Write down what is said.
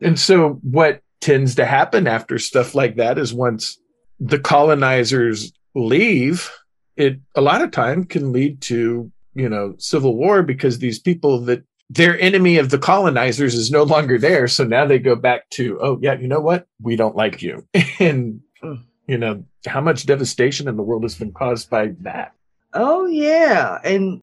And so what tends to happen after stuff like that is once the colonizers leave, it a lot of time can lead to, you know, civil war because these people that their enemy of the colonizers is no longer there. So now they go back to, oh, yeah, you know what? We don't like you. and, hmm. you know, how much devastation in the world has been caused by that? Oh, yeah. And